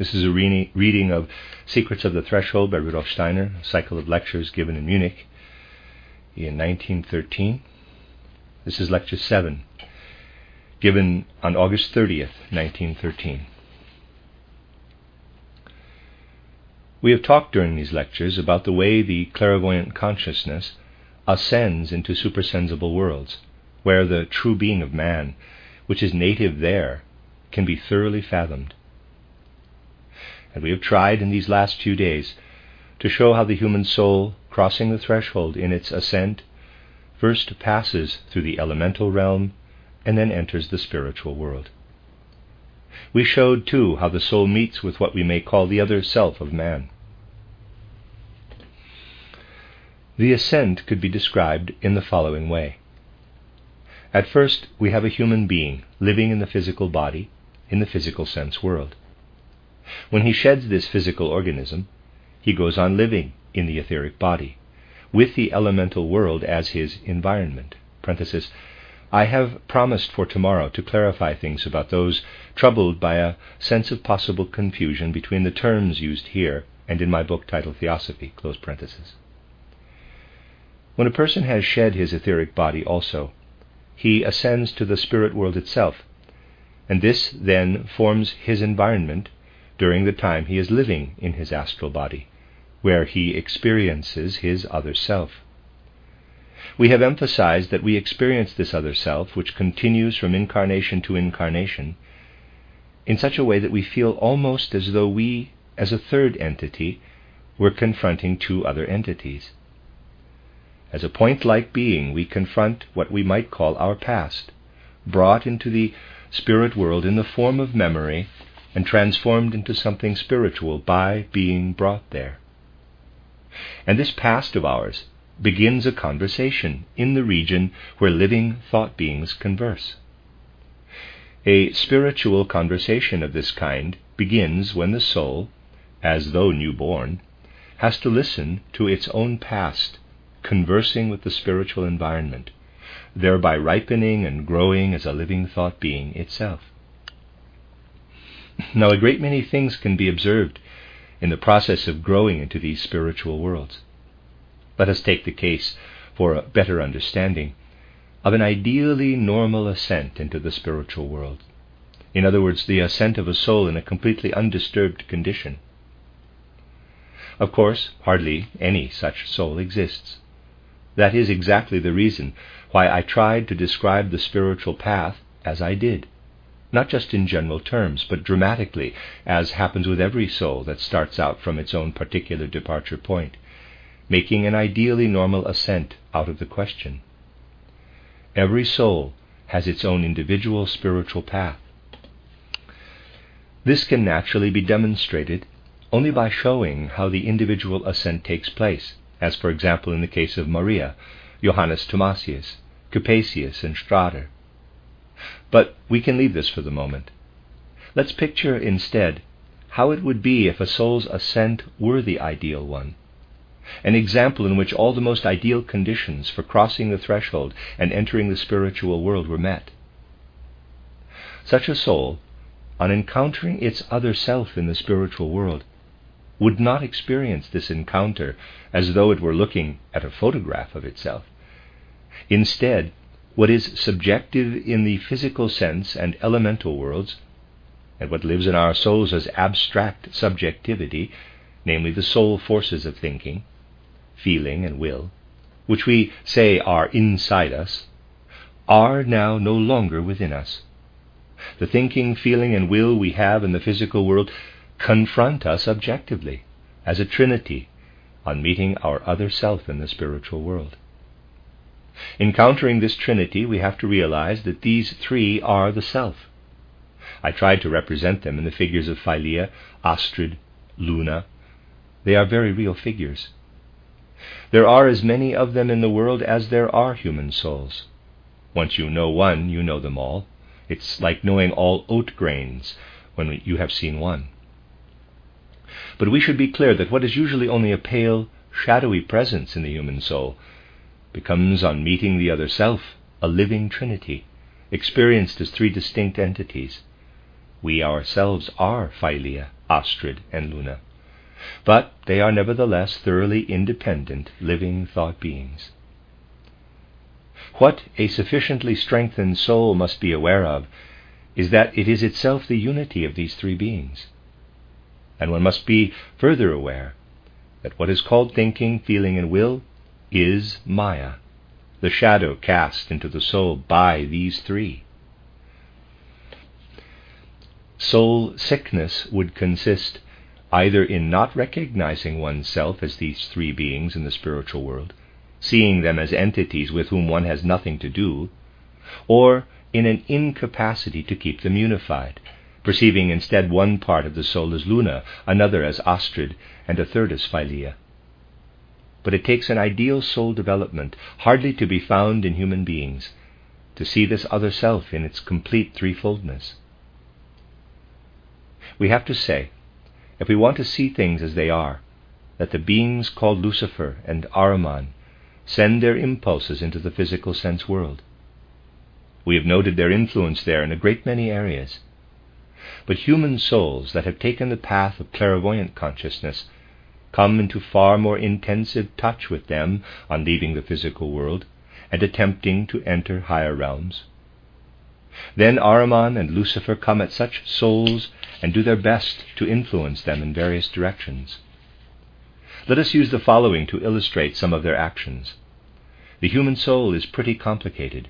This is a re- reading of Secrets of the Threshold by Rudolf Steiner, a cycle of lectures given in Munich in 1913. This is Lecture 7, given on August 30th, 1913. We have talked during these lectures about the way the clairvoyant consciousness ascends into supersensible worlds, where the true being of man which is native there, can be thoroughly fathomed. And we have tried in these last few days to show how the human soul, crossing the threshold in its ascent, first passes through the elemental realm and then enters the spiritual world. We showed, too, how the soul meets with what we may call the other self of man. The ascent could be described in the following way. At first, we have a human being living in the physical body, in the physical sense world. When he sheds this physical organism, he goes on living in the etheric body, with the elemental world as his environment. I have promised for tomorrow to clarify things about those troubled by a sense of possible confusion between the terms used here and in my book titled Theosophy. When a person has shed his etheric body also, he ascends to the spirit world itself, and this then forms his environment during the time he is living in his astral body, where he experiences his other self. We have emphasized that we experience this other self, which continues from incarnation to incarnation, in such a way that we feel almost as though we, as a third entity, were confronting two other entities. As a point like being, we confront what we might call our past, brought into the spirit world in the form of memory and transformed into something spiritual by being brought there. And this past of ours begins a conversation in the region where living thought beings converse. A spiritual conversation of this kind begins when the soul, as though newborn, has to listen to its own past conversing with the spiritual environment, thereby ripening and growing as a living thought being itself. Now, a great many things can be observed in the process of growing into these spiritual worlds. Let us take the case, for a better understanding, of an ideally normal ascent into the spiritual world. In other words, the ascent of a soul in a completely undisturbed condition. Of course, hardly any such soul exists. That is exactly the reason why I tried to describe the spiritual path as I did. Not just in general terms, but dramatically, as happens with every soul that starts out from its own particular departure point, making an ideally normal ascent out of the question. Every soul has its own individual spiritual path. This can naturally be demonstrated only by showing how the individual ascent takes place as for example in the case of Maria, Johannes Thomasius, Capesius, and Strader. But we can leave this for the moment. Let's picture instead how it would be if a soul's ascent were the ideal one, an example in which all the most ideal conditions for crossing the threshold and entering the spiritual world were met. Such a soul, on encountering its other self in the spiritual world, would not experience this encounter as though it were looking at a photograph of itself. Instead, what is subjective in the physical sense and elemental worlds, and what lives in our souls as abstract subjectivity, namely the soul forces of thinking, feeling, and will, which we say are inside us, are now no longer within us. The thinking, feeling, and will we have in the physical world confront us objectively as a trinity on meeting our other self in the spiritual world. Encountering this trinity, we have to realize that these three are the self. I tried to represent them in the figures of Philia, Astrid, Luna. They are very real figures. There are as many of them in the world as there are human souls. Once you know one, you know them all. It's like knowing all oat grains when you have seen one. But we should be clear that what is usually only a pale, shadowy presence in the human soul becomes, on meeting the other self, a living trinity, experienced as three distinct entities. We ourselves are Philia, Astrid, and Luna. But they are nevertheless thoroughly independent, living thought beings. What a sufficiently strengthened soul must be aware of is that it is itself the unity of these three beings. And one must be further aware that what is called thinking, feeling, and will is Maya, the shadow cast into the soul by these three. Soul sickness would consist either in not recognizing oneself as these three beings in the spiritual world, seeing them as entities with whom one has nothing to do, or in an incapacity to keep them unified, perceiving instead one part of the soul as Luna, another as Astrid, and a third as Philia. But it takes an ideal soul development, hardly to be found in human beings, to see this other self in its complete threefoldness. We have to say, if we want to see things as they are, that the beings called Lucifer and Ahriman send their impulses into the physical sense world. We have noted their influence there in a great many areas. But human souls that have taken the path of clairvoyant consciousness come into far more intensive touch with them on leaving the physical world and attempting to enter higher realms. Then Ahriman and Lucifer come at such souls and do their best to influence them in various directions. Let us use the following to illustrate some of their actions. The human soul is pretty complicated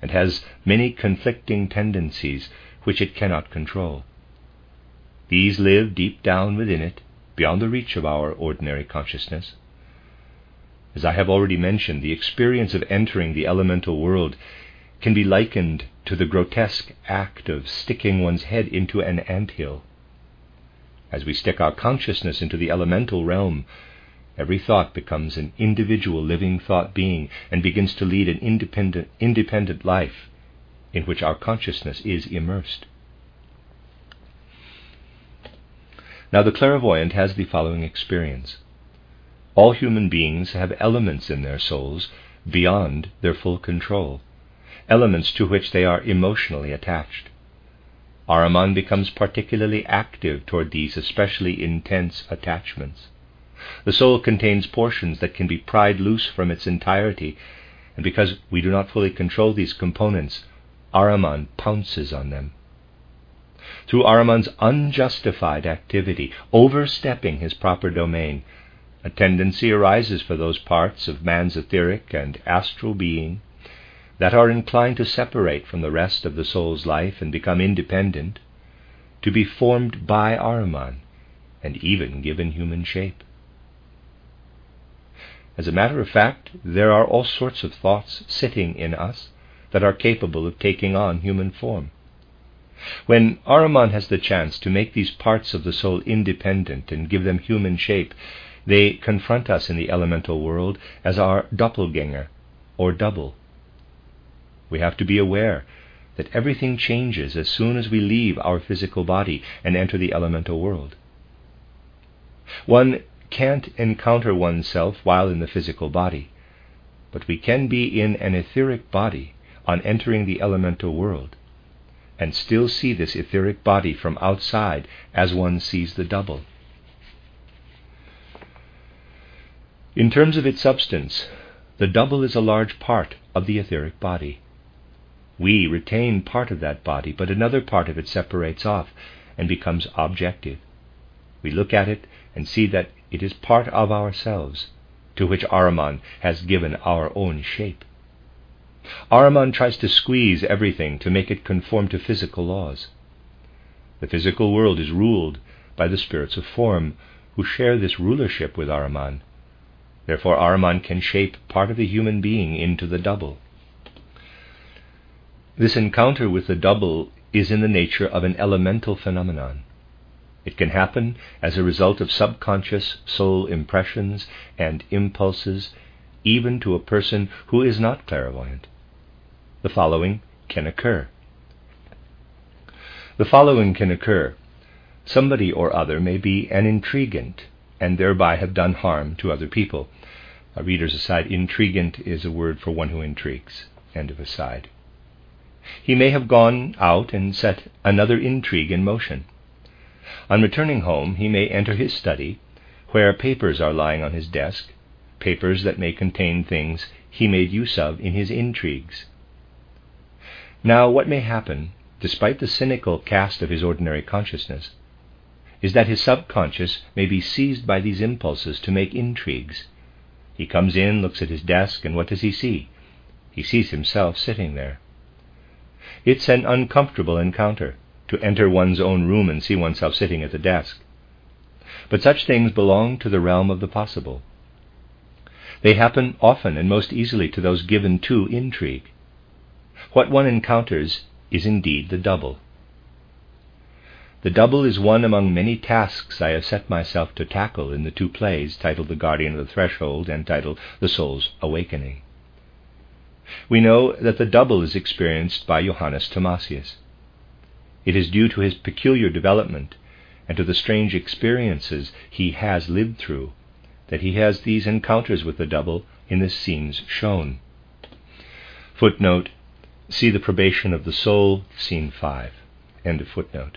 and has many conflicting tendencies which it cannot control. These live deep down within it, beyond the reach of our ordinary consciousness. As I have already mentioned, the experience of entering the elemental world can be likened to the grotesque act of sticking one's head into an ant hill. As we stick our consciousness into the elemental realm, every thought becomes an individual living thought being and begins to lead an independent, independent life in which our consciousness is immersed. Now, the clairvoyant has the following experience. All human beings have elements in their souls beyond their full control elements to which they are emotionally attached. Ahriman becomes particularly active toward these especially intense attachments. The soul contains portions that can be pried loose from its entirety, and because we do not fully control these components, Ahriman pounces on them. Through Ahriman's unjustified activity, overstepping his proper domain, a tendency arises for those parts of man's etheric and astral being that are inclined to separate from the rest of the soul's life and become independent, to be formed by Ahriman, and even given human shape. As a matter of fact, there are all sorts of thoughts sitting in us that are capable of taking on human form. When Ahriman has the chance to make these parts of the soul independent and give them human shape, they confront us in the elemental world as our doppelganger, or double. We have to be aware that everything changes as soon as we leave our physical body and enter the elemental world. One can't encounter oneself while in the physical body, but we can be in an etheric body on entering the elemental world, and still see this etheric body from outside as one sees the double. In terms of its substance, the double is a large part of the etheric body. We retain part of that body, but another part of it separates off and becomes objective. We look at it and see that it is part of ourselves, to which Ahriman has given our own shape. Ahriman tries to squeeze everything to make it conform to physical laws. The physical world is ruled by the spirits of form, who share this rulership with Ahriman. Therefore, Ahriman can shape part of the human being into the double. This encounter with the double is in the nature of an elemental phenomenon. It can happen as a result of subconscious soul impressions and impulses, even to a person who is not clairvoyant. The following can occur. The following can occur. Somebody or other may be an intriguant and thereby have done harm to other people. A reader's aside, intriguant is a word for one who intrigues. End of aside. He may have gone out and set another intrigue in motion. On returning home, he may enter his study, where papers are lying on his desk, papers that may contain things he made use of in his intrigues. Now, what may happen, despite the cynical cast of his ordinary consciousness, is that his subconscious may be seized by these impulses to make intrigues. He comes in, looks at his desk, and what does he see? He sees himself sitting there. It's an uncomfortable encounter to enter one's own room and see oneself sitting at the desk. But such things belong to the realm of the possible. They happen often and most easily to those given to intrigue. What one encounters is indeed the double. The double is one among many tasks I have set myself to tackle in the two plays titled The Guardian of the Threshold and titled The Soul's Awakening. We know that the double is experienced by Johannes Thomasius. It is due to his peculiar development and to the strange experiences he has lived through that he has these encounters with the double in the scenes shown. Footnote See the probation of the soul, scene 5. End of footnote.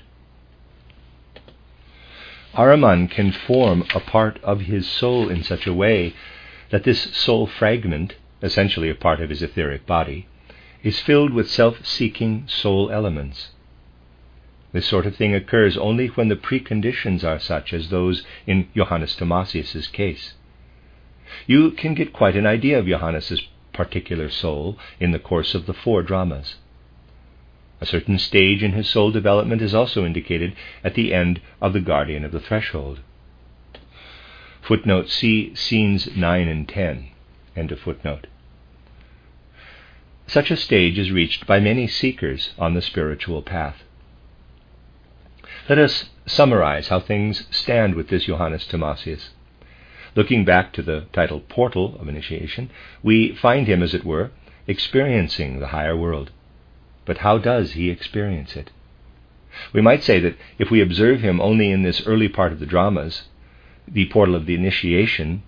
Ahriman can form a part of his soul in such a way that this soul fragment, essentially a part of his etheric body, is filled with self seeking soul elements. This sort of thing occurs only when the preconditions are such as those in Johannes Thomasius's case. You can get quite an idea of Johannes's particular soul in the course of the four dramas. A certain stage in his soul development is also indicated at the end of The Guardian of the Threshold. Footnote See scenes 9 and 10. End of footnote. Such a stage is reached by many seekers on the spiritual path. Let us summarize how things stand with this Johannes Thomasius. Looking back to the title Portal of Initiation, we find him, as it were, experiencing the higher world. But how does he experience it? We might say that if we observe him only in this early part of the dramas, the portal of the initiation,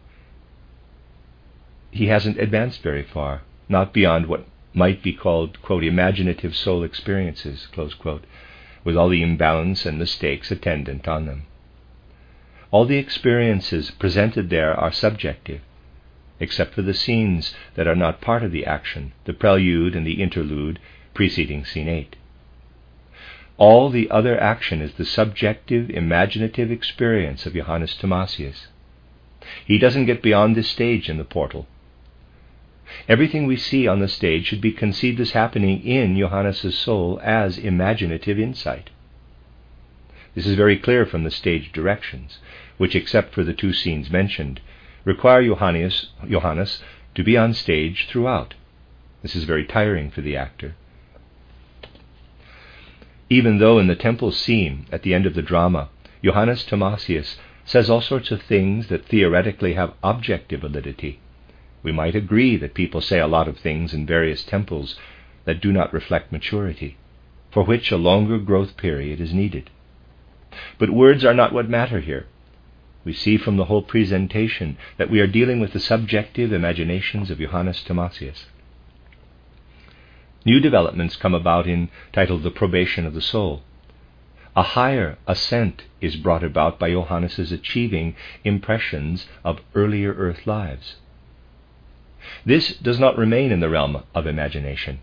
he hasn't advanced very far, not beyond what might be called, quote, imaginative soul experiences, with all the imbalance and mistakes attendant on them. All the experiences presented there are subjective, except for the scenes that are not part of the action, the prelude and the interlude preceding scene 8. All the other action is the subjective, imaginative experience of Johannes Thomasius. He doesn't get beyond this stage in the portal. Everything we see on the stage should be conceived as happening in Johannes's soul as imaginative insight. This is very clear from the stage directions, which, except for the two scenes mentioned, require Johannes, Johannes to be on stage throughout. This is very tiring for the actor. Even though in the temple scene at the end of the drama, Johannes Thomasius says all sorts of things that theoretically have objective validity, we might agree that people say a lot of things in various temples that do not reflect maturity, for which a longer growth period is needed. But words are not what matter here. We see from the whole presentation that we are dealing with the subjective imaginations of Johannes Thomasius. New developments come about in titled The Probation of the Soul. A higher ascent is brought about by Johannes's achieving impressions of earlier earth lives. This does not remain in the realm of imagination,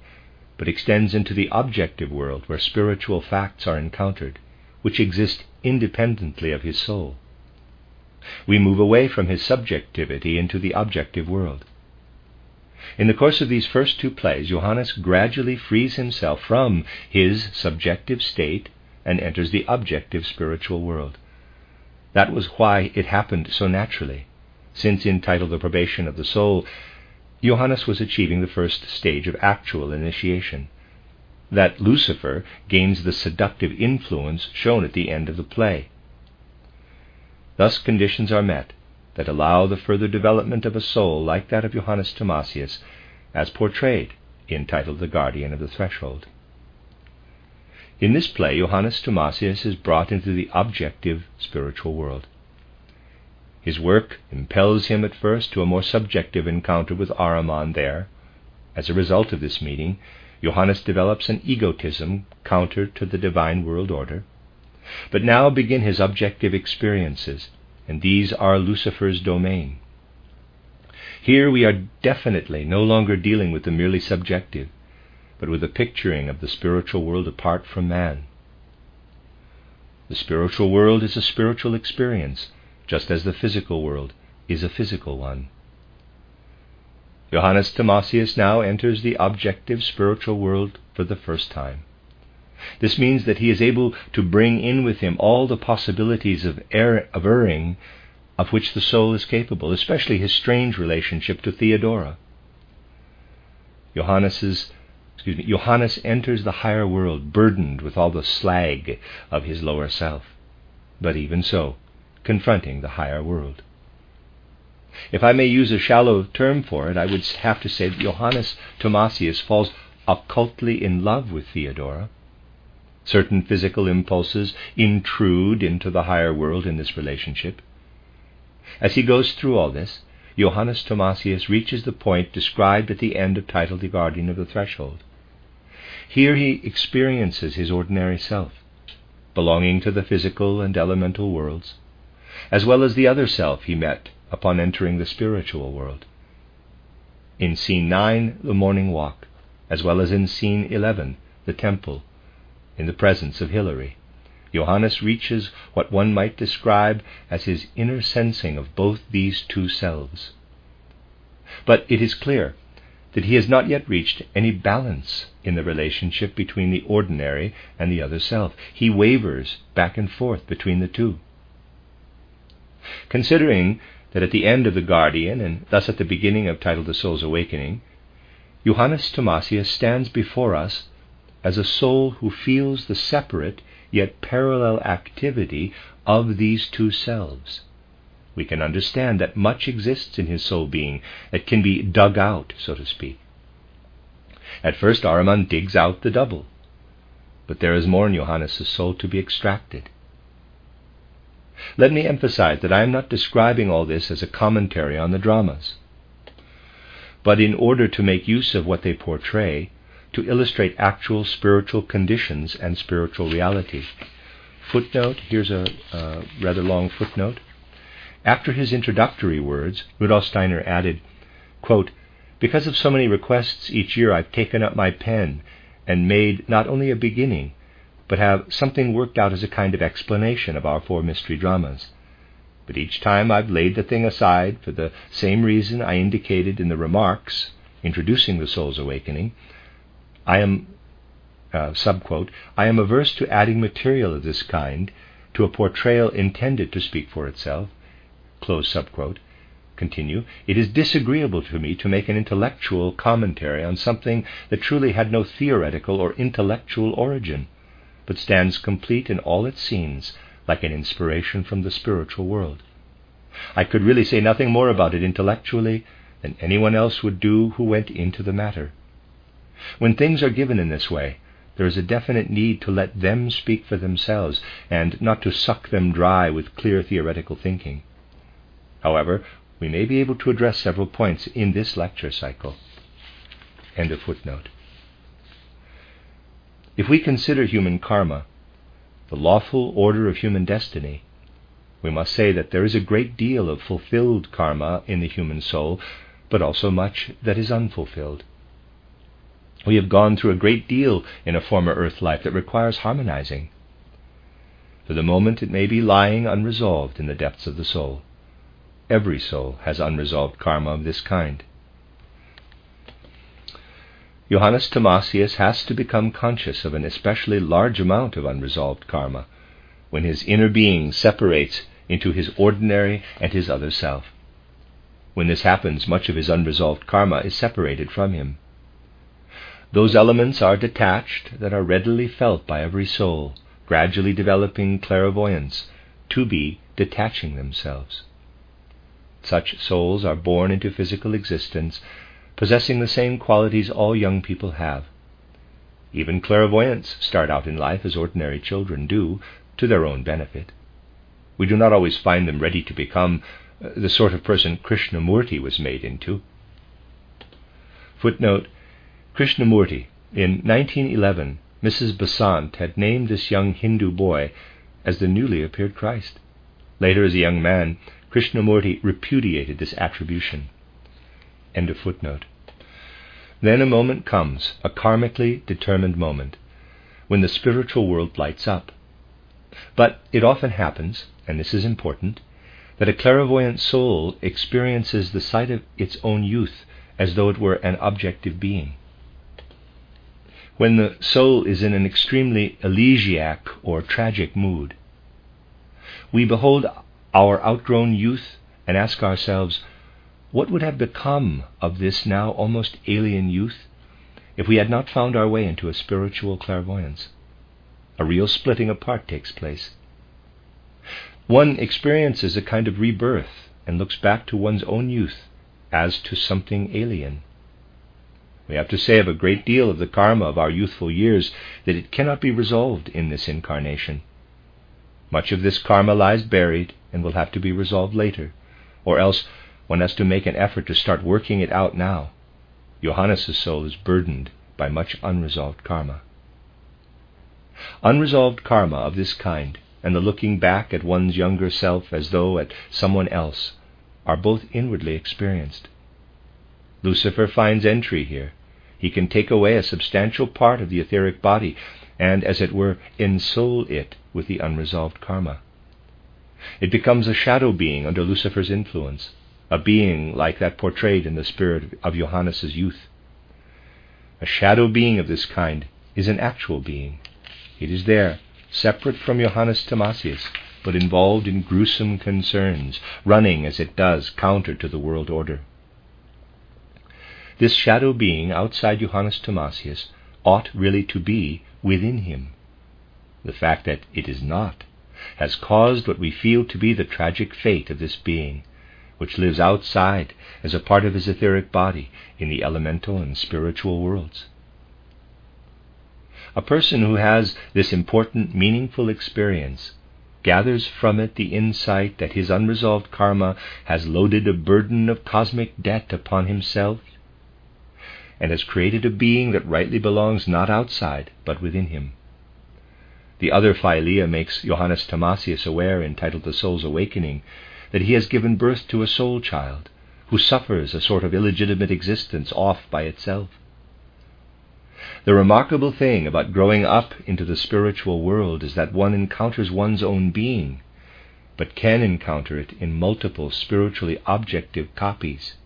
but extends into the objective world where spiritual facts are encountered, which exist independently of his soul. We move away from his subjectivity into the objective world. In the course of these first two plays, Johannes gradually frees himself from his subjective state and enters the objective spiritual world. That was why it happened so naturally, since entitled The Probation of the Soul, Johannes was achieving the first stage of actual initiation. that Lucifer gains the seductive influence shown at the end of the play. Thus conditions are met that allow the further development of a soul like that of Johannes Thomasius, as portrayed in title The Guardian of the Threshold. In this play, Johannes Thomasius is brought into the objective spiritual world. His work impels him at first to a more subjective encounter with Ahriman there. As a result of this meeting, Johannes develops an egotism counter to the divine world order. But now begin his objective experiences, and these are Lucifer's domain. Here we are definitely no longer dealing with the merely subjective, but with a picturing of the spiritual world apart from man. The spiritual world is a spiritual experience, just as the physical world is a physical one. Johannes Thomasius now enters the objective spiritual world for the first time. This means that he is able to bring in with him all the possibilities of, err, of erring of which the soul is capable, especially his strange relationship to Theodora. Johannes's, excuse me, Johannes enters the higher world burdened with all the slag of his lower self, but even so, confronting the higher world. If I may use a shallow term for it, I would have to say that Johannes Thomasius falls occultly in love with Theodora. Certain physical impulses intrude into the higher world in this relationship. As he goes through all this, Johannes Thomasius reaches the point described at the end of title The Guardian of the Threshold. Here he experiences his ordinary self, belonging to the physical and elemental worlds, as well as the other self he met upon entering the spiritual world. In scene 9, the morning walk, as well as in scene 11, the temple, in the presence of Hilary, Johannes reaches what one might describe as his inner sensing of both these two selves. But it is clear that he has not yet reached any balance in the relationship between the ordinary and the other self. He wavers back and forth between the two. Considering that at the end of The Guardian, and thus at the beginning of Title The Soul's Awakening, Johannes Thomasius stands before us as a soul who feels the separate yet parallel activity of these two selves. We can understand that much exists in his soul being that can be dug out, so to speak. At first, Ahriman digs out the double, but there is more in Johannes' soul to be extracted. Let me emphasize that I am not describing all this as a commentary on the dramas, but in order to make use of what they portray, to illustrate actual spiritual conditions and spiritual reality. Footnote here's a, rather long footnote. After his introductory words, Rudolf Steiner added, quote, Because of so many requests each year, I've taken up my pen and made not only a beginning, but have something worked out as a kind of explanation of our four mystery dramas. But each time I've laid the thing aside for the same reason I indicated in the remarks introducing the soul's awakening. I am, uh, subquote, I am averse to adding material of this kind to a portrayal intended to speak for itself. Close subquote. Continue. It is disagreeable to me to make an intellectual commentary on something that truly had no theoretical or intellectual origin but stands complete in all its scenes, like an inspiration from the spiritual world. I could really say nothing more about it intellectually than anyone else would do who went into the matter. When things are given in this way, there is a definite need to let them speak for themselves and not to suck them dry with clear theoretical thinking. However, we may be able to address several points in this lecture cycle. End of footnote. If we consider human karma, the lawful order of human destiny, we must say that there is a great deal of fulfilled karma in the human soul, but also much that is unfulfilled. We have gone through a great deal in a former earth life that requires harmonizing. For the moment, it may be lying unresolved in the depths of the soul. Every soul has unresolved karma of this kind. Johannes Thomasius has to become conscious of an especially large amount of unresolved karma when his inner being separates into his ordinary and his other self. When this happens, much of his unresolved karma is separated from him. Those elements are detached that are readily felt by every soul, gradually developing clairvoyance to be detaching themselves. Such souls are born into physical existence, possessing the same qualities all young people have. Even clairvoyants start out in life as ordinary children do, to their own benefit. We do not always find them ready to become uh, the sort of person Krishnamurti was made into. Footnote Krishnamurti. In 1911, Mrs. Besant had named this young Hindu boy as the newly appeared Christ. Later, as a young man, Krishnamurti repudiated this attribution. End of footnote. Then a moment comes, a karmically determined moment, when the spiritual world lights up. But it often happens, and this is important, that a clairvoyant soul experiences the sight of its own youth as though it were an objective being. When the soul is in an extremely elegiac or tragic mood, we behold our outgrown youth and ask ourselves, what would have become of this now almost alien youth if we had not found our way into a spiritual clairvoyance? A real splitting apart takes place. One experiences a kind of rebirth and looks back to one's own youth as to something alien. We have to say of a great deal of the karma of our youthful years that it cannot be resolved in this incarnation. Much of this karma lies buried and will have to be resolved later, or else one has to make an effort to start working it out now. Johannes' soul is burdened by much unresolved karma. Unresolved karma of this kind and the looking back at one's younger self as though at someone else are both inwardly experienced. Lucifer finds entry here. He can take away a substantial part of the etheric body and, as it were, ensoul it with the unresolved karma. It becomes a shadow being under Lucifer's influence, a being like that portrayed in the spirit of Johannes's youth. A shadow being of this kind is an actual being. It is there, separate from Johannes Thomasius, but involved in gruesome concerns, running as it does counter to the world order. This shadow being outside Johannes Thomasius ought really to be within him. The fact that it is not has caused what we feel to be the tragic fate of this being, which lives outside as a part of his etheric body in the elemental and spiritual worlds. A person who has this important, meaningful experience gathers from it the insight that his unresolved karma has loaded a burden of cosmic debt upon himself and has created a being that rightly belongs not outside but within him. The other Philia makes Johannes Thomasius aware, entitled The Soul's Awakening, that he has given birth to a soul child who suffers a sort of illegitimate existence off by itself. The remarkable thing about growing up into the spiritual world is that one encounters one's own being, but can encounter it in multiple spiritually objective copies.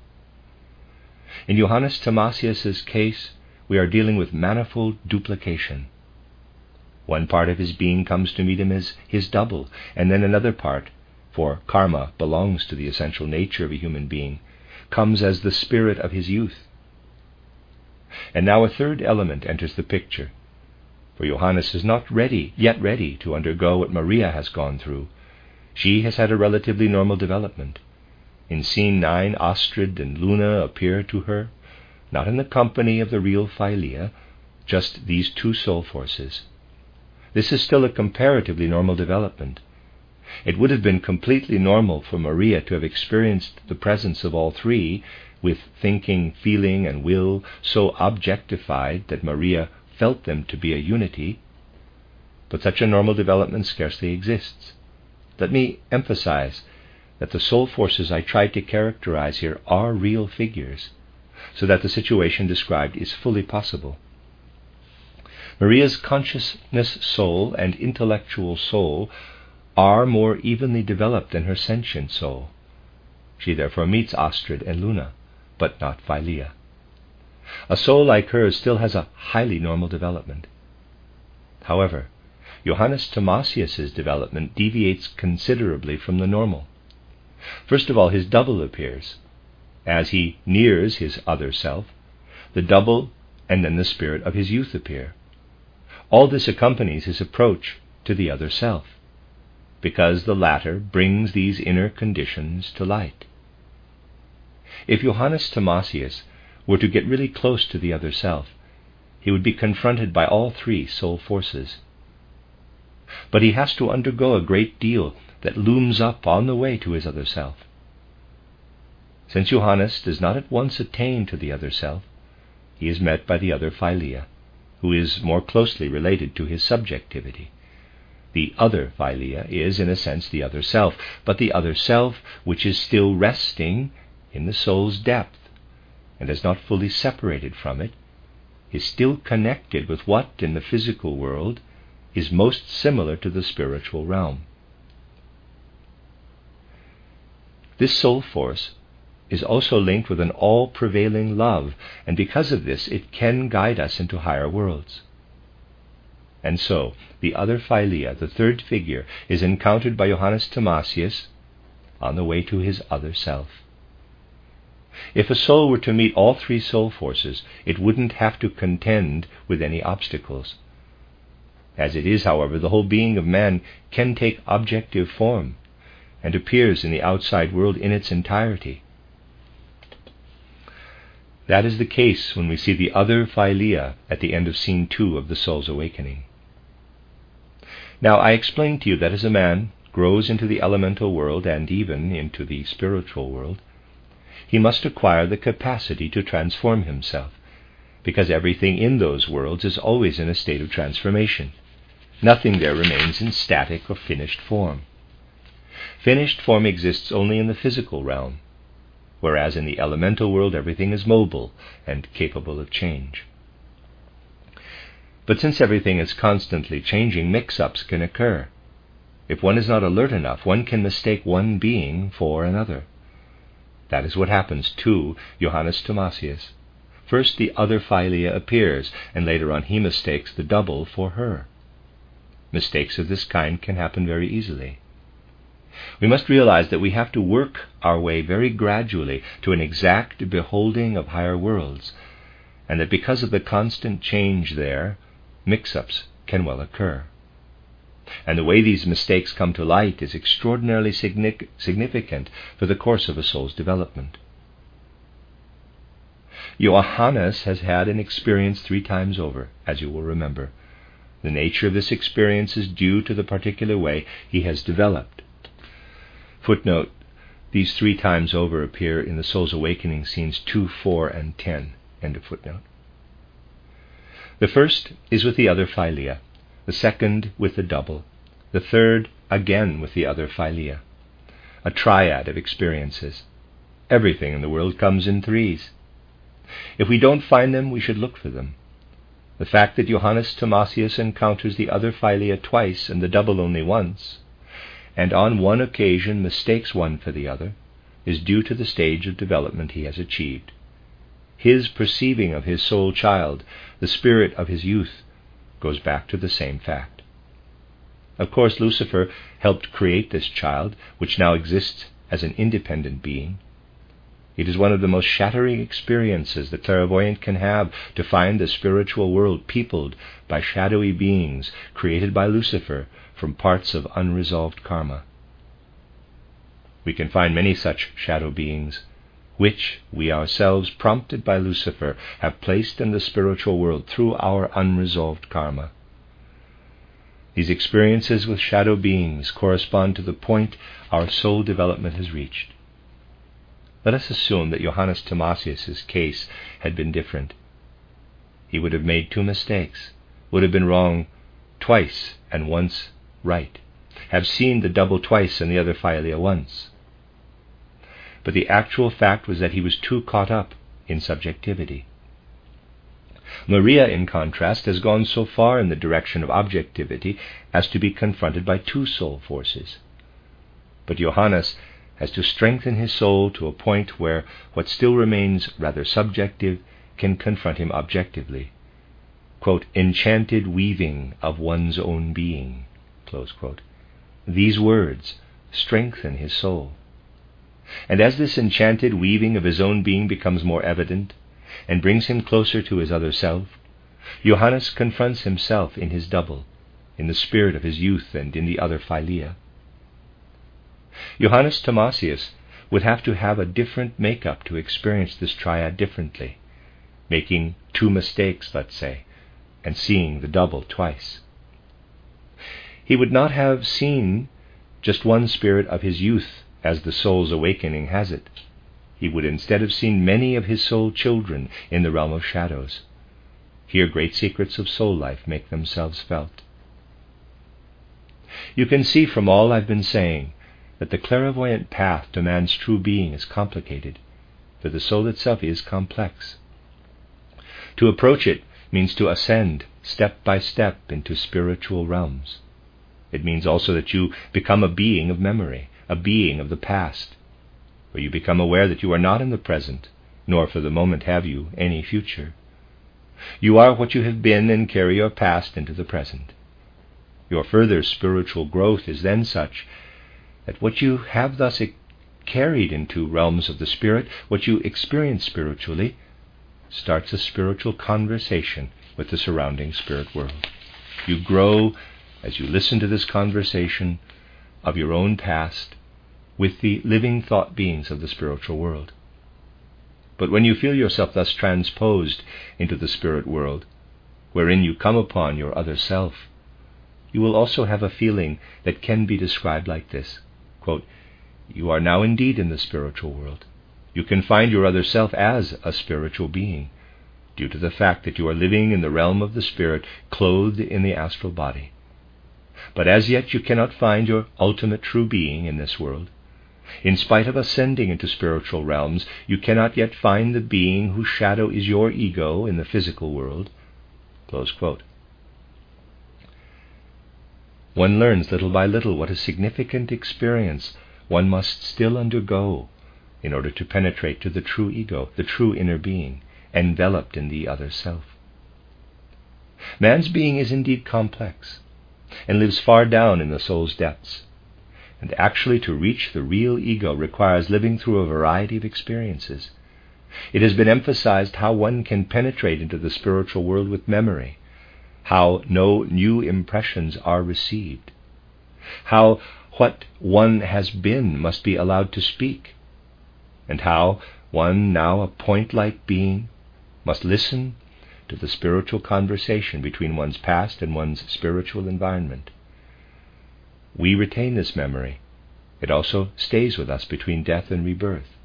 In Johannes Thomasius's case, we are dealing with manifold duplication. One part of his being comes to meet him as his double, and then another part, for karma belongs to the essential nature of a human being, comes as the spirit of his youth. And now a third element enters the picture, for Johannes is not ready, yet ready, to undergo what Maria has gone through. She has had a relatively normal development. In scene 9, Astrid and Luna appear to her, not in the company of the real Philia, just these two soul forces. This is still a comparatively normal development. It would have been completely normal for Maria to have experienced the presence of all three, with thinking, feeling, and will so objectified that Maria felt them to be a unity. But such a normal development scarcely exists. Let me emphasize that the soul forces I tried to characterize here are real figures, so that the situation described is fully possible. Maria's consciousness soul and intellectual soul are more evenly developed than her sentient soul. She therefore meets Astrid and Luna, but not Philia. A soul like hers still has a highly normal development. However, Johannes Thomasius's development deviates considerably from the normal. First of all, his double appears. As he nears his other self, the double and then the spirit of his youth appear. All this accompanies his approach to the other self, because the latter brings these inner conditions to light. If Johannes Thomasius were to get really close to the other self, he would be confronted by all three soul forces. But he has to undergo a great deal that looms up on the way to his other self. Since Johannes does not at once attain to the other self, he is met by the other Philia, who is more closely related to his subjectivity. The other Philia is, in a sense, the other self, but the other self, which is still resting in the soul's depth and is not fully separated from it, is still connected with what in the physical world is most similar to the spiritual realm. This soul force is also linked with an all prevailing love, and because of this, it can guide us into higher worlds. And so, the other Philia, the third figure, is encountered by Johannes Thomasius on the way to his other self. If a soul were to meet all three soul forces, it wouldn't have to contend with any obstacles. As it is, however, the whole being of man can take objective form and appears in the outside world in its entirety. That is the case when we see the other Philia at the end of scene two of the soul's awakening. Now, I explained to you that as a man grows into the elemental world and even into the spiritual world, he must acquire the capacity to transform himself, because everything in those worlds is always in a state of transformation. Nothing there remains in static or finished form. Finished form exists only in the physical realm, whereas in the elemental world everything is mobile and capable of change. But since everything is constantly changing, mix ups can occur. If one is not alert enough, one can mistake one being for another. That is what happens to Johannes Thomasius. First, the other Philia appears, and later on he mistakes the double for her. Mistakes of this kind can happen very easily. We must realize that we have to work our way very gradually to an exact beholding of higher worlds, and that because of the constant change there, mix ups can well occur. And the way these mistakes come to light is extraordinarily significant for the course of a soul's development. Johannes has had an experience three times over, as you will remember. The nature of this experience is due to the particular way he has developed. Footnote These three times over appear in the soul's awakening scenes 2, 4, and 10. End of footnote. The first is with the other Philia the second with the double, the third again with the other Philia. A triad of experiences. Everything in the world comes in threes. If we don't find them, we should look for them. The fact that Johannes Thomasius encounters the other Philia twice and the double only once, and on one occasion mistakes one for the other, is due to the stage of development he has achieved. His perceiving of his soul child, the spirit of his youth, goes back to the same fact. Of course, Lucifer helped create this child, which now exists as an independent being. It is one of the most shattering experiences the clairvoyant can have to find the spiritual world peopled by shadowy beings created by Lucifer from parts of unresolved karma. We can find many such shadow beings which we ourselves, prompted by Lucifer, have placed in the spiritual world through our unresolved karma. These experiences with shadow beings correspond to the point our soul development has reached. Let us assume that Johannes Thomasius' case had been different. He would have made two mistakes, would have been wrong twice and once right, have seen the double twice and the other Philia once but the actual fact was that he was too caught up in subjectivity. Maria, in contrast, has gone so far in the direction of objectivity as to be confronted by two soul forces. But Johannes has to strengthen his soul to a point where what still remains rather subjective can confront him objectively. Quote, enchanted weaving of one's own being. These words strengthen his soul. And as this enchanted weaving of his own being becomes more evident, and brings him closer to his other self, Johannes confronts himself in his double, in the spirit of his youth and in the other Philia. Johannes Thomasius would have to have a different makeup to experience this triad differently, making two mistakes, let's say, and seeing the double twice. He would not have seen just one spirit of his youth as the soul's awakening has it. He would instead have seen many of his soul children in the realm of shadows. Here great secrets of soul life make themselves felt. You can see from all I've been saying that the clairvoyant path to man's true being is complicated, for the soul itself is complex. To approach it means to ascend step by step into spiritual realms. It means also that you become a being of memory, a being of the past, where you become aware that you are not in the present, nor for the moment have you any future. You are what you have been and carry your past into the present. Your further spiritual growth is then such that what you have thus carried into realms of the Spirit, what you experience spiritually, starts a spiritual conversation with the surrounding spirit world. You grow as you listen to this conversation of your own past with the living thought beings of the spiritual world. But when you feel yourself thus transposed into the spirit world, wherein you come upon your other self, you will also have a feeling that can be described like this Quote, You are now indeed in the spiritual world. You can find your other self as a spiritual being, due to the fact that you are living in the realm of the spirit, clothed in the astral body. But as yet you cannot find your ultimate true being in this world. In spite of ascending into spiritual realms, you cannot yet find the being whose shadow is your ego in the physical world. One learns little by little what a significant experience one must still undergo in order to penetrate to the true ego, the true inner being, enveloped in the other self. Man's being is indeed complex and lives far down in the soul's depths. And actually, to reach the real ego requires living through a variety of experiences. It has been emphasized how one can penetrate into the spiritual world with memory, how no new impressions are received, how what one has been must be allowed to speak, and how one, now a point like being, must listen to the spiritual conversation between one's past and one's spiritual environment. We retain this memory. It also stays with us between death and rebirth.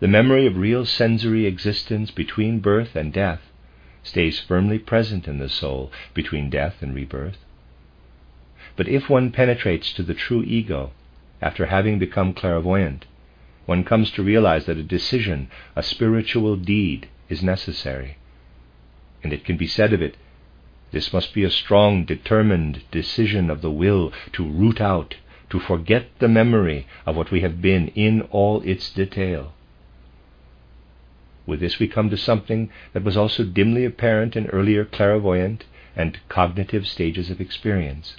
The memory of real sensory existence between birth and death stays firmly present in the soul between death and rebirth. But if one penetrates to the true ego, after having become clairvoyant, one comes to realize that a decision, a spiritual deed, is necessary. And it can be said of it, this must be a strong, determined decision of the will to root out, to forget the memory of what we have been in all its detail, with this we come to something that was also dimly apparent in earlier clairvoyant and cognitive stages of experience.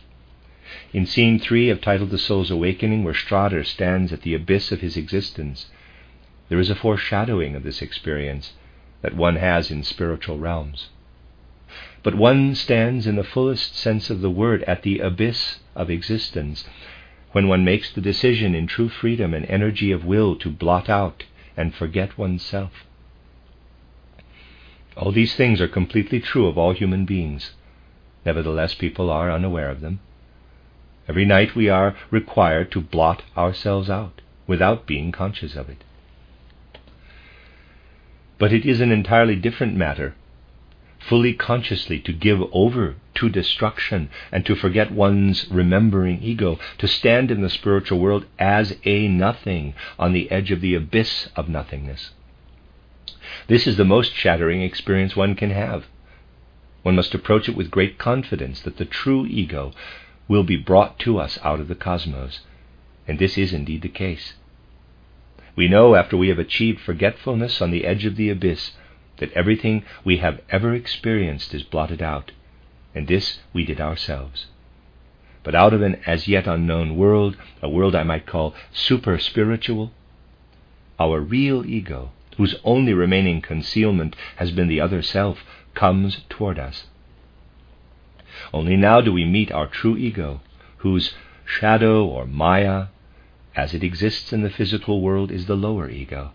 In scene three of Titled The Soul's Awakening, where Strader stands at the abyss of his existence, there is a foreshadowing of this experience that one has in spiritual realms. But one stands in the fullest sense of the word at the abyss of existence when one makes the decision in true freedom and energy of will to blot out and forget oneself. All these things are completely true of all human beings. Nevertheless, people are unaware of them. Every night we are required to blot ourselves out without being conscious of it. But it is an entirely different matter fully consciously to give over to destruction and to forget one's remembering ego, to stand in the spiritual world as a nothing on the edge of the abyss of nothingness. This is the most shattering experience one can have. One must approach it with great confidence that the true ego will be brought to us out of the cosmos, and this is indeed the case. We know after we have achieved forgetfulness on the edge of the abyss that everything we have ever experienced is blotted out, and this we did ourselves. But out of an as yet unknown world, a world I might call super spiritual, our real ego whose only remaining concealment has been the other self, comes toward us. Only now do we meet our true ego, whose shadow or maya, as it exists in the physical world, is the lower ego.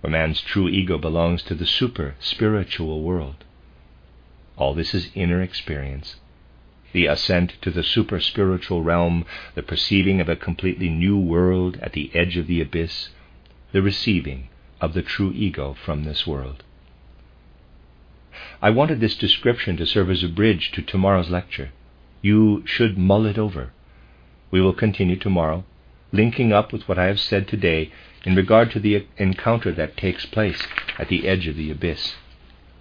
For man's true ego belongs to the super spiritual world. All this is inner experience. The ascent to the super spiritual realm, the perceiving of a completely new world at the edge of the abyss, the receiving of the true ego from this world. I wanted this description to serve as a bridge to tomorrow's lecture. You should mull it over. We will continue tomorrow, linking up with what I have said today in regard to the encounter that takes place at the edge of the abyss.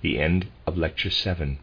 The end of Lecture 7.